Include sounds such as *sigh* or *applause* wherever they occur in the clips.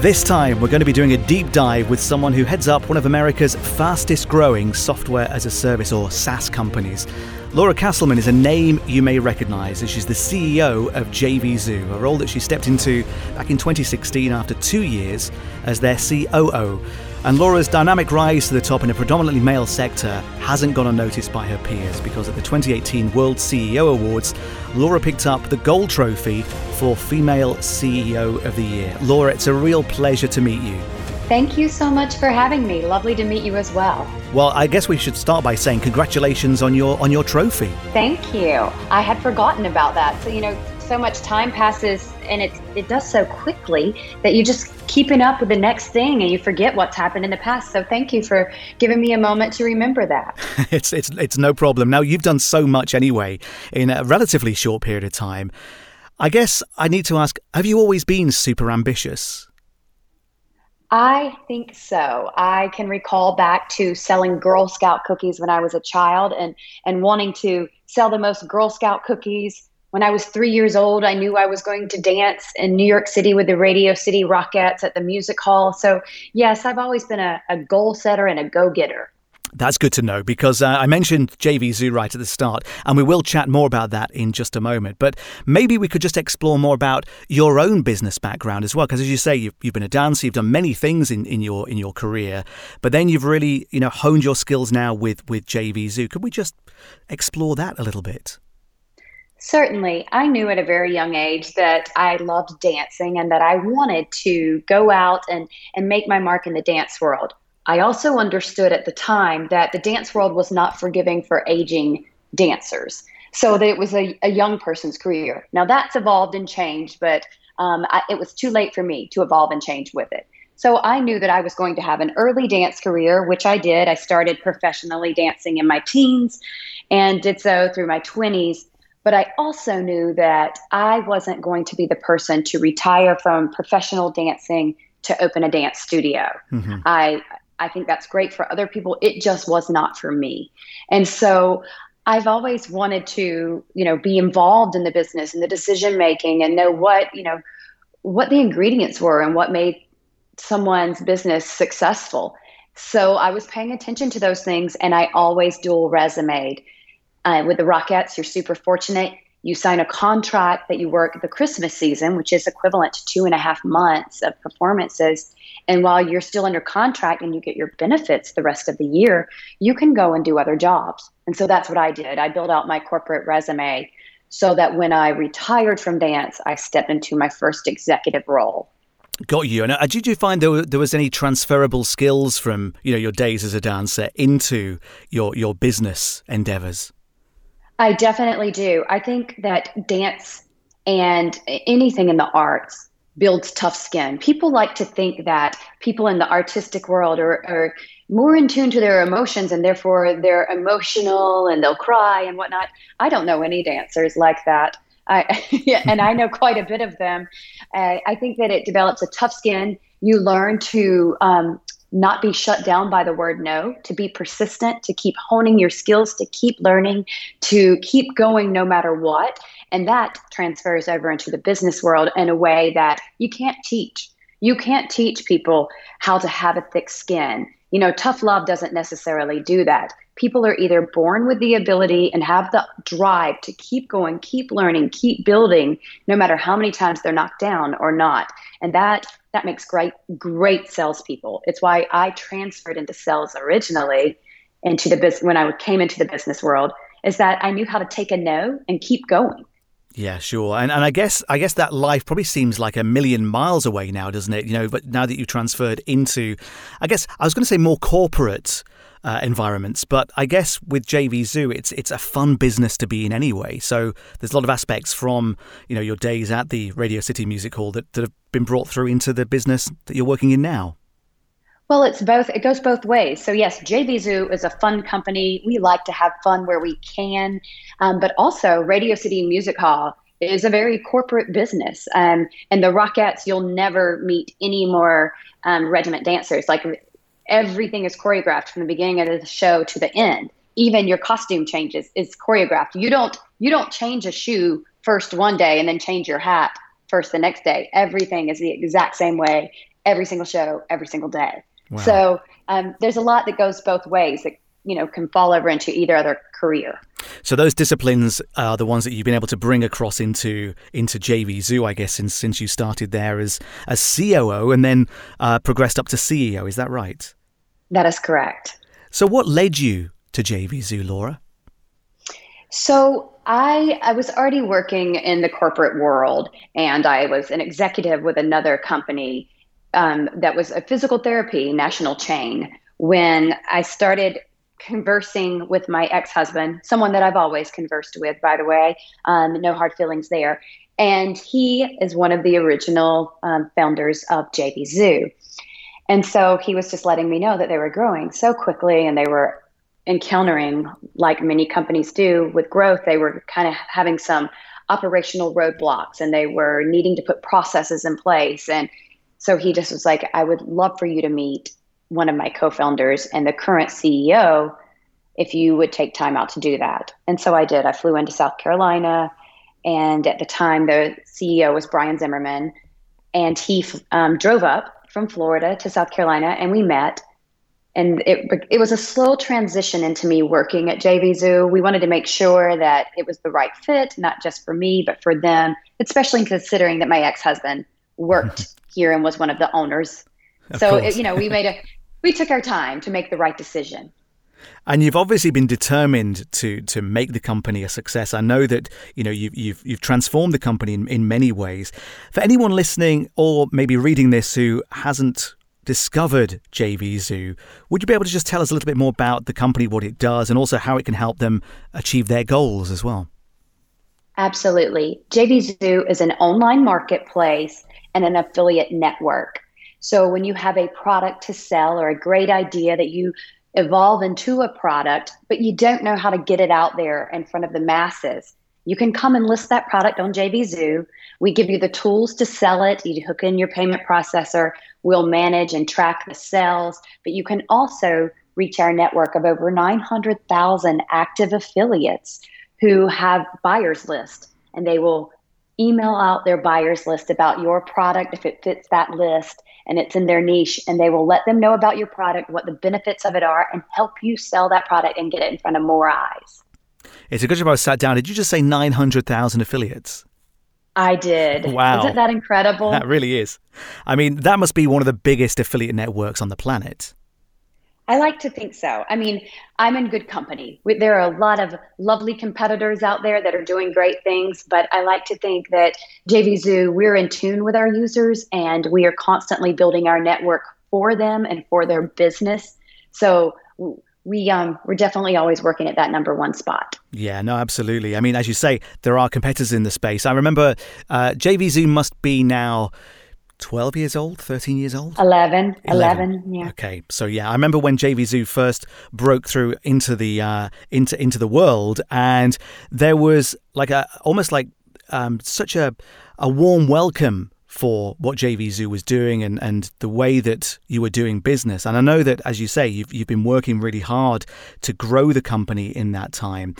This time, we're going to be doing a deep dive with someone who heads up one of America's fastest growing software as a service or SaaS companies. Laura Casselman is a name you may recognize as she's the CEO of JVZoo, a role that she stepped into back in 2016 after two years as their COO. And Laura's dynamic rise to the top in a predominantly male sector hasn't gone unnoticed by her peers because at the 2018 World CEO Awards, Laura picked up the Gold Trophy for Female CEO of the Year. Laura, it's a real pleasure to meet you. Thank you so much for having me. Lovely to meet you as well. Well, I guess we should start by saying congratulations on your on your trophy. Thank you. I had forgotten about that. So, you know, so much time passes and it it does so quickly that you just keeping up with the next thing and you forget what's happened in the past. So thank you for giving me a moment to remember that. *laughs* it's it's it's no problem. Now you've done so much anyway in a relatively short period of time. I guess I need to ask, have you always been super ambitious? I think so. I can recall back to selling Girl Scout cookies when I was a child and and wanting to sell the most Girl Scout cookies when I was three years old, I knew I was going to dance in New York City with the Radio City Rockettes at the music hall. So, yes, I've always been a, a goal setter and a go getter. That's good to know because uh, I mentioned JVZoo right at the start, and we will chat more about that in just a moment. But maybe we could just explore more about your own business background as well, because as you say, you've, you've been a dancer, you've done many things in, in your in your career, but then you've really you know honed your skills now with with JVZoo. Could we just explore that a little bit? Certainly. I knew at a very young age that I loved dancing and that I wanted to go out and, and make my mark in the dance world. I also understood at the time that the dance world was not forgiving for aging dancers. So that it was a, a young person's career. Now that's evolved and changed, but um, I, it was too late for me to evolve and change with it. So I knew that I was going to have an early dance career, which I did. I started professionally dancing in my teens and did so through my 20s. But I also knew that I wasn't going to be the person to retire from professional dancing to open a dance studio. Mm-hmm. I I think that's great for other people. It just was not for me. And so I've always wanted to, you know, be involved in the business and the decision making and know what, you know, what the ingredients were and what made someone's business successful. So I was paying attention to those things and I always dual resumed. Uh, with the Rockettes, you're super fortunate. You sign a contract that you work the Christmas season, which is equivalent to two and a half months of performances. And while you're still under contract and you get your benefits the rest of the year, you can go and do other jobs. And so that's what I did. I built out my corporate resume so that when I retired from dance, I stepped into my first executive role. Got you. And uh, did you find there, there was any transferable skills from you know your days as a dancer into your your business endeavors? I definitely do. I think that dance and anything in the arts builds tough skin. People like to think that people in the artistic world are, are more in tune to their emotions and therefore they're emotional and they'll cry and whatnot. I don't know any dancers like that. I, *laughs* and I know quite a bit of them. Uh, I think that it develops a tough skin. You learn to um, not be shut down by the word no, to be persistent, to keep honing your skills, to keep learning, to keep going no matter what. And that transfers over into the business world in a way that you can't teach. You can't teach people how to have a thick skin. You know, tough love doesn't necessarily do that. People are either born with the ability and have the drive to keep going, keep learning, keep building, no matter how many times they're knocked down or not. And that that makes great great salespeople. It's why I transferred into sales originally into the business when I came into the business world. Is that I knew how to take a no and keep going. Yeah, sure. And and I guess I guess that life probably seems like a million miles away now, doesn't it? You know, but now that you've transferred into I guess I was going to say more corporate uh, environments. But I guess with JVZoo, it's it's a fun business to be in anyway. So there's a lot of aspects from you know your days at the Radio City Music Hall that, that have been brought through into the business that you're working in now. Well, it's both. It goes both ways. So yes, JVZoo is a fun company. We like to have fun where we can, um, but also Radio City Music Hall is a very corporate business. Um, and the Rockettes, you'll never meet any more um, regiment dancers. Like everything is choreographed from the beginning of the show to the end. Even your costume changes is choreographed. You don't you don't change a shoe first one day and then change your hat first the next day. Everything is the exact same way every single show, every single day. Wow. So um, there's a lot that goes both ways that you know can fall over into either other career. So those disciplines are the ones that you've been able to bring across into into JV Zoo, I guess, since since you started there as as COO and then uh, progressed up to CEO. Is that right? That is correct. So what led you to JV Zoo, Laura? So I I was already working in the corporate world, and I was an executive with another company um, that was a physical therapy national chain. When I started conversing with my ex-husband, someone that I've always conversed with, by the way, um, no hard feelings there, and he is one of the original um, founders of JV Zoo. And so he was just letting me know that they were growing so quickly and they were encountering, like many companies do with growth, they were kind of having some operational roadblocks and they were needing to put processes in place. And so he just was like, I would love for you to meet one of my co founders and the current CEO if you would take time out to do that. And so I did. I flew into South Carolina. And at the time, the CEO was Brian Zimmerman. And he um, drove up from Florida to South Carolina and we met and it it was a slow transition into me working at JV Zoo. We wanted to make sure that it was the right fit, not just for me, but for them, especially considering that my ex husband worked *laughs* here and was one of the owners. Of so it, you know, we made a we took our time to make the right decision. And you've obviously been determined to to make the company a success. I know that you know you've you've, you've transformed the company in, in many ways. For anyone listening or maybe reading this who hasn't discovered JV Zoo. Would you be able to just tell us a little bit more about the company, what it does, and also how it can help them achieve their goals as well? Absolutely. JV Zoo is an online marketplace and an affiliate network. So when you have a product to sell or a great idea that you evolve into a product, but you don't know how to get it out there in front of the masses, you can come and list that product on JVZoo. We give you the tools to sell it. You hook in your payment processor. We'll manage and track the sales, but you can also reach our network of over 900,000 active affiliates who have buyers list and they will email out their buyers list about your product if it fits that list and it's in their niche and they will let them know about your product what the benefits of it are and help you sell that product and get it in front of more eyes it's a good job i sat down did you just say 900000 affiliates I did. Wow. Isn't that incredible? That really is. I mean, that must be one of the biggest affiliate networks on the planet. I like to think so. I mean, I'm in good company. There are a lot of lovely competitors out there that are doing great things, but I like to think that JVZoo, we're in tune with our users and we are constantly building our network for them and for their business. So we um, we're definitely always working at that number one spot. Yeah, no, absolutely. I mean, as you say, there are competitors in the space. I remember uh, JV Zoo must be now 12 years old, 13 years old? 11, 11, 11 yeah. Okay. So yeah, I remember when JVZoo first broke through into the uh, into into the world and there was like a almost like um, such a a warm welcome for what JVZoo was doing and, and the way that you were doing business. And I know that, as you say, you've, you've been working really hard to grow the company in that time.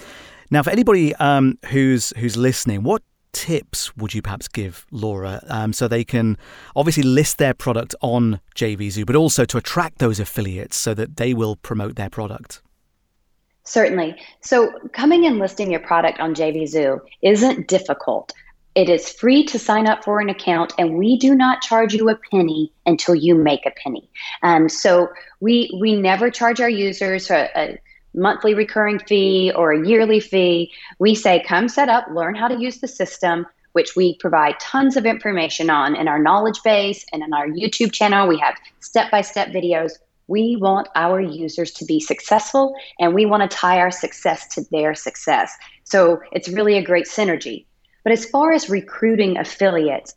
Now, for anybody um, who's who's listening, what tips would you perhaps give Laura um, so they can obviously list their product on JVZoo, but also to attract those affiliates so that they will promote their product? Certainly. So, coming and listing your product on JVZoo isn't difficult. It is free to sign up for an account, and we do not charge you a penny until you make a penny. Um, so we we never charge our users a, a monthly recurring fee or a yearly fee. We say, come set up, learn how to use the system, which we provide tons of information on in our knowledge base and in our YouTube channel. We have step by step videos. We want our users to be successful and we want to tie our success to their success. So it's really a great synergy. But as far as recruiting affiliates,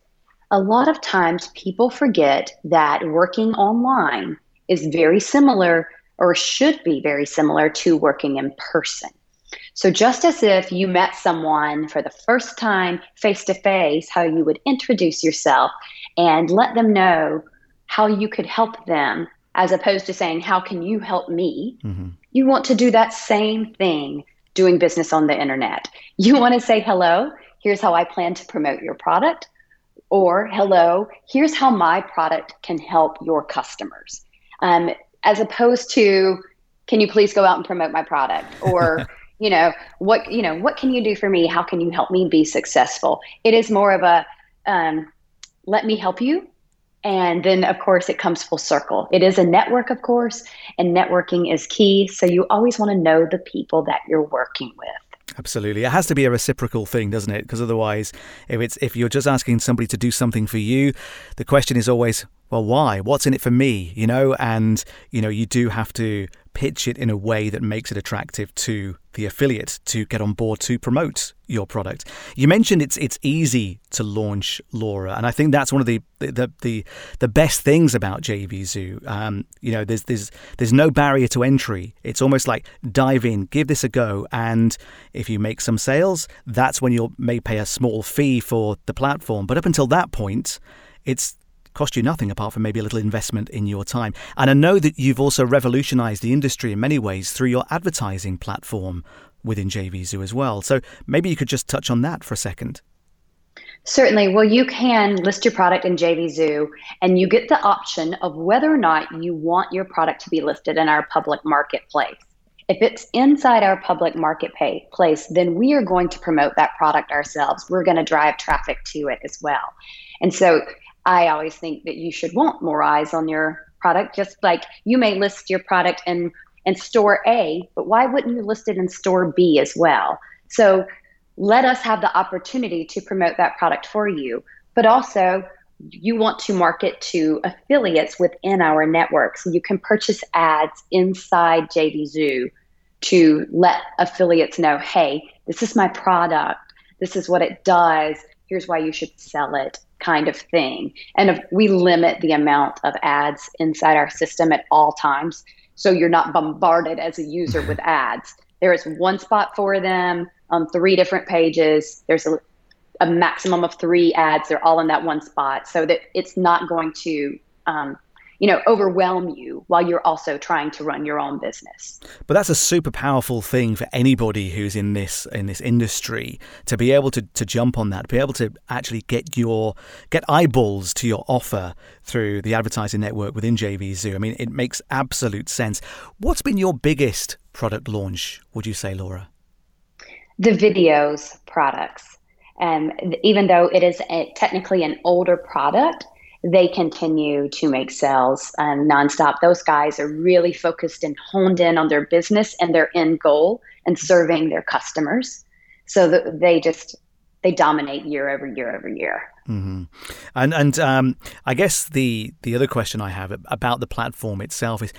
a lot of times people forget that working online is very similar or should be very similar to working in person. So, just as if you met someone for the first time face to face, how you would introduce yourself and let them know how you could help them, as opposed to saying, How can you help me? Mm-hmm. You want to do that same thing doing business on the internet. You want to say hello Here's how I plan to promote your product. or hello, here's how my product can help your customers. Um, as opposed to, can you please go out and promote my product? Or, *laughs* you know, what, you know, what can you do for me? How can you help me be successful? It is more of a, um, let me help you. And then, of course, it comes full circle. It is a network, of course, and networking is key. So you always want to know the people that you're working with. Absolutely. It has to be a reciprocal thing, doesn't it? Because otherwise, if it's if you're just asking somebody to do something for you, the question is always, well, why? What's in it for me? You know, and you know, you do have to pitch it in a way that makes it attractive to the affiliate to get on board to promote your product. You mentioned it's it's easy to launch Laura, and I think that's one of the the the, the best things about JVZoo. Um, you know, there's there's there's no barrier to entry. It's almost like dive in, give this a go, and if you make some sales, that's when you may pay a small fee for the platform. But up until that point, it's cost you nothing apart from maybe a little investment in your time. And I know that you've also revolutionized the industry in many ways through your advertising platform within JVZoo as well. So maybe you could just touch on that for a second. Certainly. Well, you can list your product in JVZoo and you get the option of whether or not you want your product to be listed in our public marketplace. If it's inside our public marketplace, then we are going to promote that product ourselves. We're going to drive traffic to it as well. And so I always think that you should want more eyes on your product, just like you may list your product in, in store A, but why wouldn't you list it in store B as well? So let us have the opportunity to promote that product for you. But also, you want to market to affiliates within our network. So you can purchase ads inside JVZoo to let affiliates know hey, this is my product, this is what it does, here's why you should sell it kind of thing. And if we limit the amount of ads inside our system at all times. So you're not bombarded as a user with *laughs* ads. There is one spot for them on three different pages. There's a, a maximum of three ads. They're all in that one spot so that it's not going to um, you know, overwhelm you while you're also trying to run your own business. But that's a super powerful thing for anybody who's in this in this industry to be able to, to jump on that, be able to actually get your get eyeballs to your offer through the advertising network within JVZoo. I mean, it makes absolute sense. What's been your biggest product launch, would you say, Laura? The videos products. Um, even though it is a, technically an older product, they continue to make sales um, nonstop. Those guys are really focused and honed in on their business and their end goal and serving their customers. So they just they dominate year over year over year. Mm-hmm. And and um, I guess the the other question I have about the platform itself is.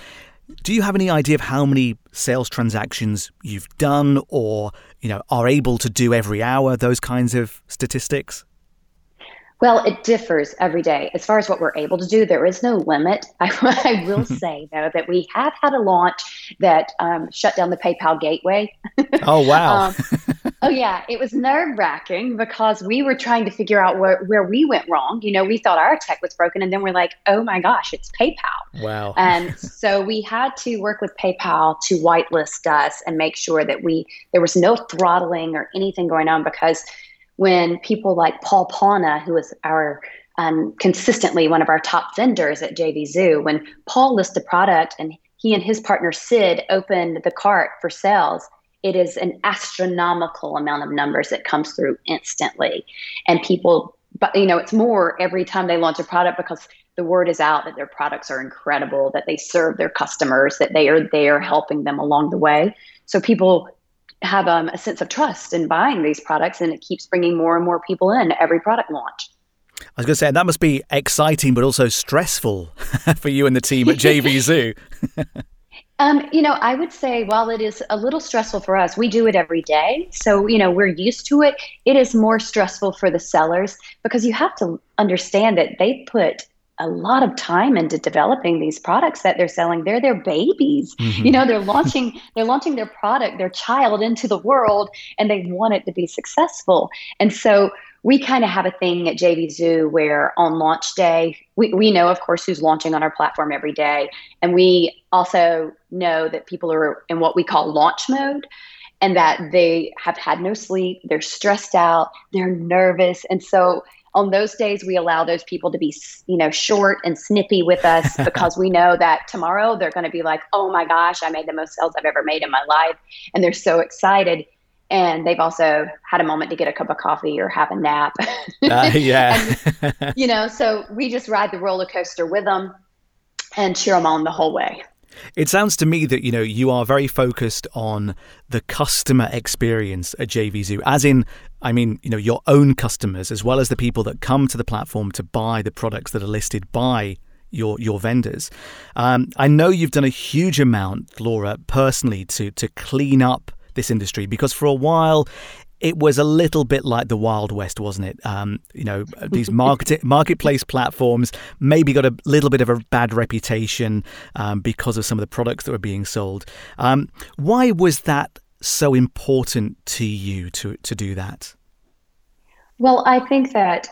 Do you have any idea of how many sales transactions you've done or you know are able to do every hour those kinds of statistics well, it differs every day. As far as what we're able to do, there is no limit. I, *laughs* I will say, though, that we have had a launch that um, shut down the PayPal gateway. *laughs* Oh, wow. um, *laughs* oh, yeah. It was nerve wracking because we were trying to figure out where, where we went wrong. You know, we thought our tech was broken, and then we're like, oh my gosh, it's PayPal. Wow. And so we had to work with PayPal to whitelist us and make sure that we there was no throttling or anything going on because – when people like Paul Ponna, who is our um, consistently one of our top vendors at JVZoo, when Paul lists a product and he and his partner Sid opened the cart for sales, it is an astronomical amount of numbers that comes through instantly. And people, but you know, it's more every time they launch a product because the word is out that their products are incredible, that they serve their customers, that they are there helping them along the way. So people have um, a sense of trust in buying these products, and it keeps bringing more and more people in every product launch. I was going to say that must be exciting, but also stressful *laughs* for you and the team at JVZoo. *laughs* um, you know, I would say while it is a little stressful for us, we do it every day. So, you know, we're used to it. It is more stressful for the sellers because you have to understand that they put a lot of time into developing these products that they're selling. They're their babies. Mm-hmm. You know, they're launching they're launching their product, their child into the world and they want it to be successful. And so we kind of have a thing at JVZoo where on launch day, we, we know, of course, who's launching on our platform every day. And we also know that people are in what we call launch mode and that they have had no sleep, they're stressed out, they're nervous. And so on those days we allow those people to be you know short and snippy with us *laughs* because we know that tomorrow they're going to be like oh my gosh i made the most sales i've ever made in my life. And they're so excited. And they've also had a moment to get a cup of coffee or have a nap. *laughs* Uh, *laughs* yeah. And, you know so we just ride the roller coaster with them and cheer them on the whole way it sounds to me that you know you are very focused on the customer experience at JVZoo, as in, I mean, you know, your own customers as well as the people that come to the platform to buy the products that are listed by your your vendors. Um, I know you've done a huge amount, Laura, personally to to clean up this industry because for a while it was a little bit like the Wild West, wasn't it? Um, you know, these market *laughs* marketplace platforms maybe got a little bit of a bad reputation um, because of some of the products that were being sold. Um, why was that so important to you to to do that? Well, I think that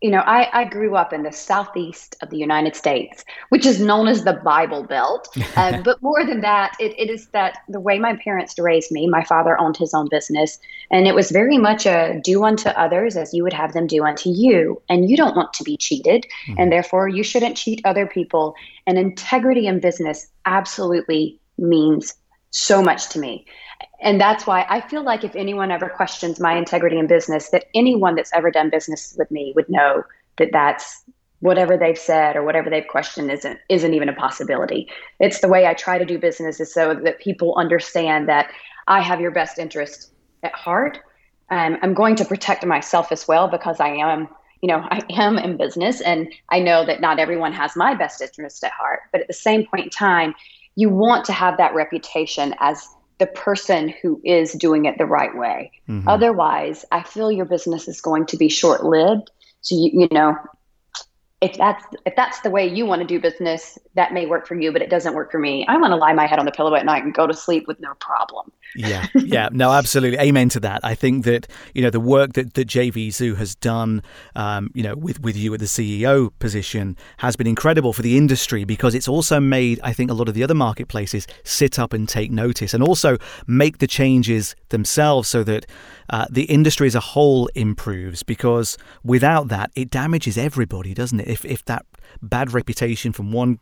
you know, I, I grew up in the southeast of the United States, which is known as the Bible Belt. Um, *laughs* but more than that, it, it is that the way my parents raised me, my father owned his own business, and it was very much a do unto others as you would have them do unto you. And you don't want to be cheated, mm-hmm. and therefore you shouldn't cheat other people. And integrity in business absolutely means so much to me and that's why I feel like if anyone ever questions my integrity in business, that anyone that's ever done business with me would know that that's whatever they've said or whatever they've questioned isn't isn't even a possibility. It's the way I try to do business is so that people understand that I have your best interest at heart. Um, I'm going to protect myself as well because I am, you know, *laughs* I am in business and I know that not everyone has my best interest at heart. But at the same point in time, you want to have that reputation as the person who is doing it the right way. Mm-hmm. Otherwise, I feel your business is going to be short lived. So you you know, if that's if that's the way you want to do business, that may work for you, but it doesn't work for me. I want to lie my head on the pillow at night and go to sleep with no problem. Yeah, yeah, no, absolutely, amen to that. I think that you know the work that that JVZoo has done, um, you know, with with you at the CEO position has been incredible for the industry because it's also made I think a lot of the other marketplaces sit up and take notice and also make the changes themselves so that uh, the industry as a whole improves. Because without that, it damages everybody, doesn't it? If if that bad reputation from one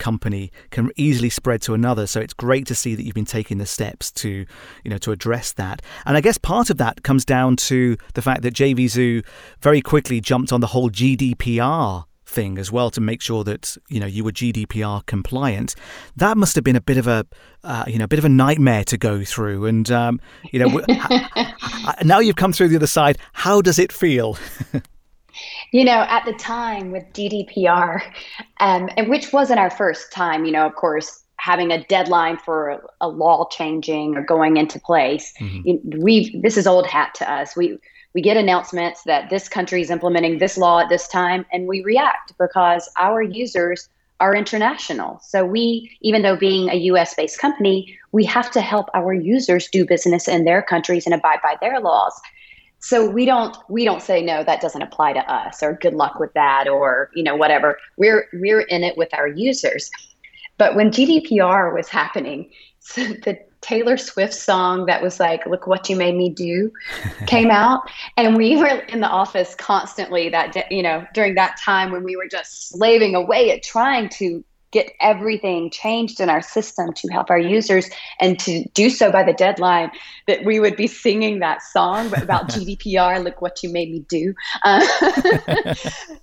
company can easily spread to another. So it's great to see that you've been taking the steps to, you know, to address that. And I guess part of that comes down to the fact that JVZoo very quickly jumped on the whole GDPR thing as well to make sure that you know you were GDPR compliant. That must have been a bit of a uh, you know a bit of a nightmare to go through. And um, you know *laughs* now you've come through the other side. How does it feel? *laughs* You know, at the time with GDPR, um, and which wasn't our first time, you know, of course, having a deadline for a, law changing or going into place. Mm-hmm. We this is old hat to us. We we get announcements that this country is implementing this law at this time, and we react because our users are international. So we, even though being a U.S. based company, we have to help our users do business in their countries and abide by their laws so we don't we don't say no that doesn't apply to us or good luck with that or you know whatever. We're we're in it with our users. But when gdpr was happening so *laughs* the taylor swift song that was like look what you made me do *laughs* came out. And we were in the office constantly that you know during that time when we were just slaving away at trying to get everything changed in our system to help our users and to do so by the deadline that we would be singing that song about *laughs* GDPR, look what you made me do. Uh, *laughs*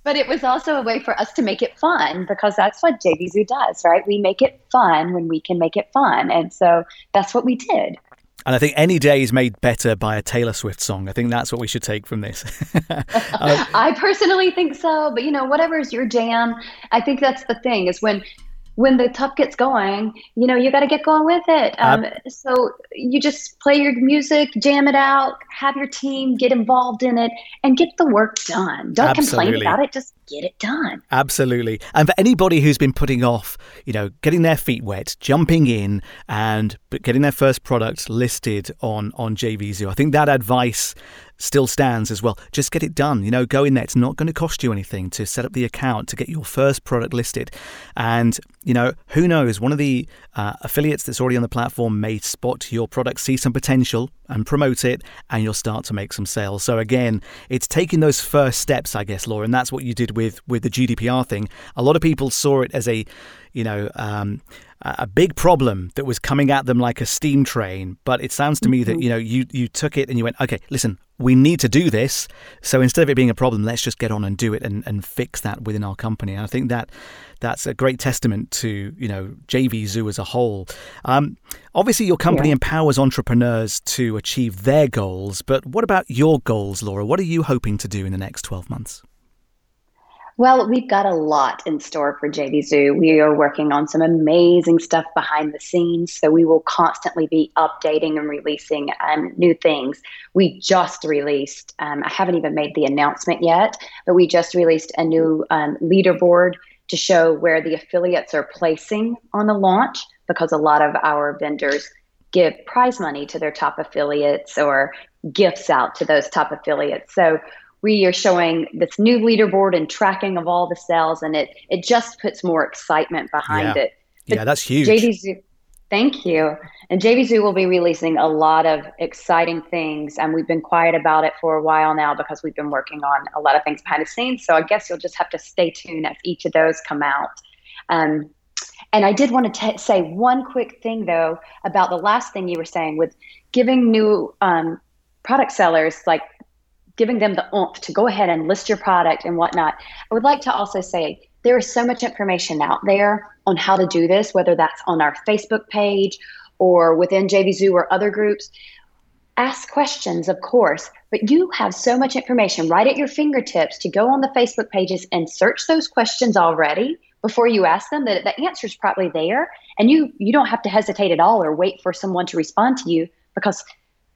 but it was also a way for us to make it fun because that's what JVZoo does, right? We make it fun when we can make it fun. And so that's what we did. And I think any day is made better by a Taylor Swift song. I think that's what we should take from this. uh, *laughs* *laughs* I personally think so, but you know, whatever is your jam, I think that's the thing is when when the tough gets going, you know, you got to get going with it. Um, uh, so you just play your music, jam it out, have your team get involved in it, and get the work done. Don't absolutely. complain about it. Just get it done. Absolutely. And for anybody who's been putting off, you know, getting their feet wet, jumping in and getting their first product listed on on JVZoo, I think that advice still stands as well. Just get it done. You know, go in there. It's not going to cost you anything to set up the account to get your first product listed. And, you know, who knows? One of the uh, affiliates that's already on the platform may spot your product, see some potential, and promote it, and you'll start to make some sales. So again, it's taking those first steps, I guess, Laura, and that's what you did with with the GDPR thing. A lot of people saw it as a, you know, um, a big problem that was coming at them like a steam train. But it sounds to me that mm-hmm. you know you you took it and you went, okay, listen, we need to do this. So instead of it being a problem, let's just get on and do it and, and fix that within our company. And I think that that's a great testament to you know JVZoo as a whole. Um, obviously, your company yeah. empowers entrepreneurs to achieve their goals. But what about your goals, Laura? What are you hoping to do in the next twelve months? Well, we've got a lot in store for JVZoo. We are working on some amazing stuff behind the scenes, so we will constantly be updating and releasing um, new things. We just released, um, I haven't even made the announcement yet, but we just released a new um, leaderboard to show where the affiliates are placing on the launch because a lot of our vendors give prize money to their top affiliates or gifts out to those top affiliates. So we are showing this new leaderboard and tracking of all the sales and it it just puts more excitement behind yeah. it. But yeah that's huge. JVZoo, thank you. And JVZoo will be releasing a lot of exciting things and we've been quiet about it for a while now because we've been working on a lot of things behind the scenes. So i guess you'll just have to stay tuned as each of those come out. Um, and i did want to t- say one quick thing though about the last thing you were saying with giving new um, product sellers like giving them the oomph to go ahead and list your product and whatnot. I would like to also say there is so much information out there on how to do this, whether that's on our Facebook page or within JVZoo or other groups. Ask questions, of course, but you have so much information right at your fingertips to go on the Facebook pages and search those questions already before you ask them. that the answer is probably there, and you you don't have to hesitate at all or wait for someone to respond to you because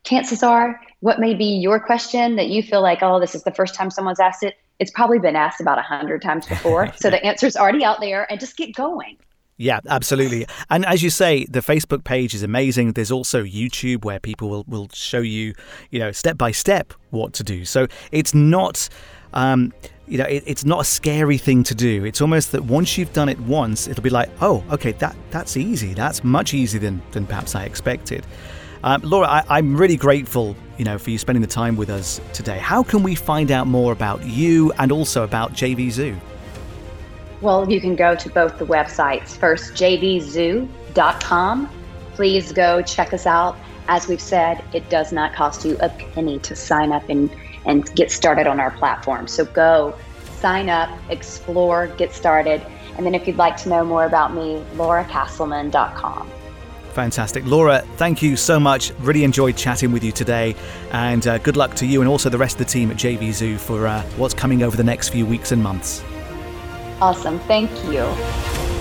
chances are what may be your question that you feel like, oh, this is the first time someone's asked it, it's probably been asked about a hundred times *laughs* before. so the answer's already out there and just get going. Yeah, absolutely. And as you say, the Facebook page is amazing. There's also YouTube where people will, will show you, you know, step by step what to do. So it's not um, you know, it, it's not a scary thing to do. It's almost that once you've done it once, it'll be like, oh, okay, that that's easy. That's much easier than than perhaps I expected. Um, Laura, I, am really grateful, you know, for you spending the time with us today. How can we find out more about you and also about JVZoo? Well, you can go to both the websites. First, jvzoo.com. Please go check us out. As we've said, it does not cost you a penny to sign up and, and get started on our platform. So go sign up, explore, get started. And then if you'd like to know more about me, lauracasselman.com. Fantastic. Laura, thank you so much. Really enjoyed chatting with you today. And uh, good luck to you and also the rest of the team at JVZoo for uh, what's coming over the next few weeks and months. Awesome. Thank you.